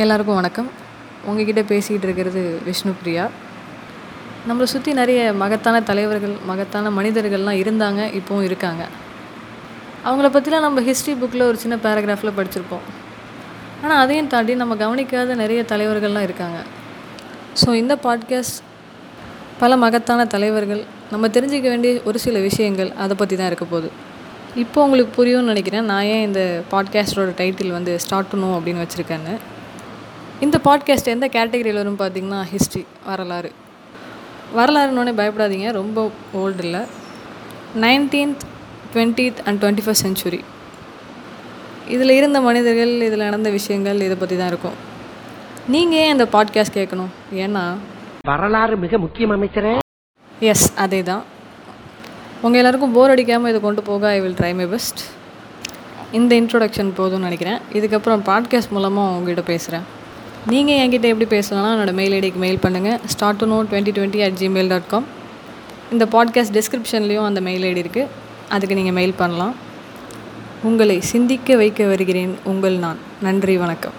எல்லாருக்கும் வணக்கம். உங்ககிட்ட பேசிக்கிட்டு இருக்கிறது விஷ்ணு பிரியா. நம்மளை சுற்றி நிறைய மகத்தான தலைவர்கள் மகத்தான மனிதர்கள்லாம் இருந்தாங்க இப்போவும் இருக்காங்க. அவங்கள பற்றிலாம் நம்ம ஹிஸ்ட்ரி புக்கில் ஒரு சின்ன பேராகிராஃபில் படிச்சிருப்போம். ஆனால் அதையும் தாண்டி நம்ம கவனிக்காத நிறைய தலைவர்கள்லாம் இருக்காங்க. ஸோ இந்த பாட்காஸ்ட் பல மகத்தான தலைவர்கள் நம்ம தெரிஞ்சிக்க வேண்டிய ஒரு சில விஷயங்கள் அதை பற்றி தான் இருக்க போகுது. இப்போ உங்களுக்கு புரியும்னு நினைக்கிறேன். நான் ஏன் இந்த பாட்காஸ்டோட டைட்டில் வந்து ஸ்டார்ட் பண்ணும் அப்படின்னு வச்சுருக்கேன்னு. இந்த பாட்காஸ்ட் எந்த கேட்டகரியில் வரும் பார்த்தீங்கன்னா ஹிஸ்ட்ரி வரலாறு. வரலாறுனோடனே பயப்படாதீங்க ரொம்ப ஓல்டு இல்லை. Nineteenth twentieth and twenty first century இதில் இருந்த மனிதர்கள் இதில் நடந்த விஷயங்கள் இதை பற்றி தான் இருக்கும். நீங்கள் ஏன் இந்த பாட்காஸ்ட் கேட்கணும்? ஏன்னா வரலாறு மிக முக்கியம் அமைச்சரே. எஸ் அதே தான் உங்கள் எல்லாருக்கும் போர் அடிக்காமல் இதை கொண்டு போக I will try my best இந்த இன்ட்ரோடக்ஷன் போதும்னு நினைக்கிறேன். இதுக்கப்புறம் பாட்காஸ்ட் மூலமாக உங்ககிட்ட பேசுகிறேன் நீங்கள் என்கிட்ட எப்படி பேசணும்னா என்னோடய மெயில் ஐடிக்கு மெயில் பண்ணுங்கள் start to know twenty twenty at Gmail dot com இந்த பாட்காஸ்ட் டிஸ்கிரிப்ஷன்லேயும் அந்த மெயில் ஐடி இருக்குது அதுக்கு நீங்கள் மெயில் பண்ணலாம். உங்களை சிந்திக்க வைக்க வருகிறேன் உங்கள் நான். நன்றி வணக்கம்.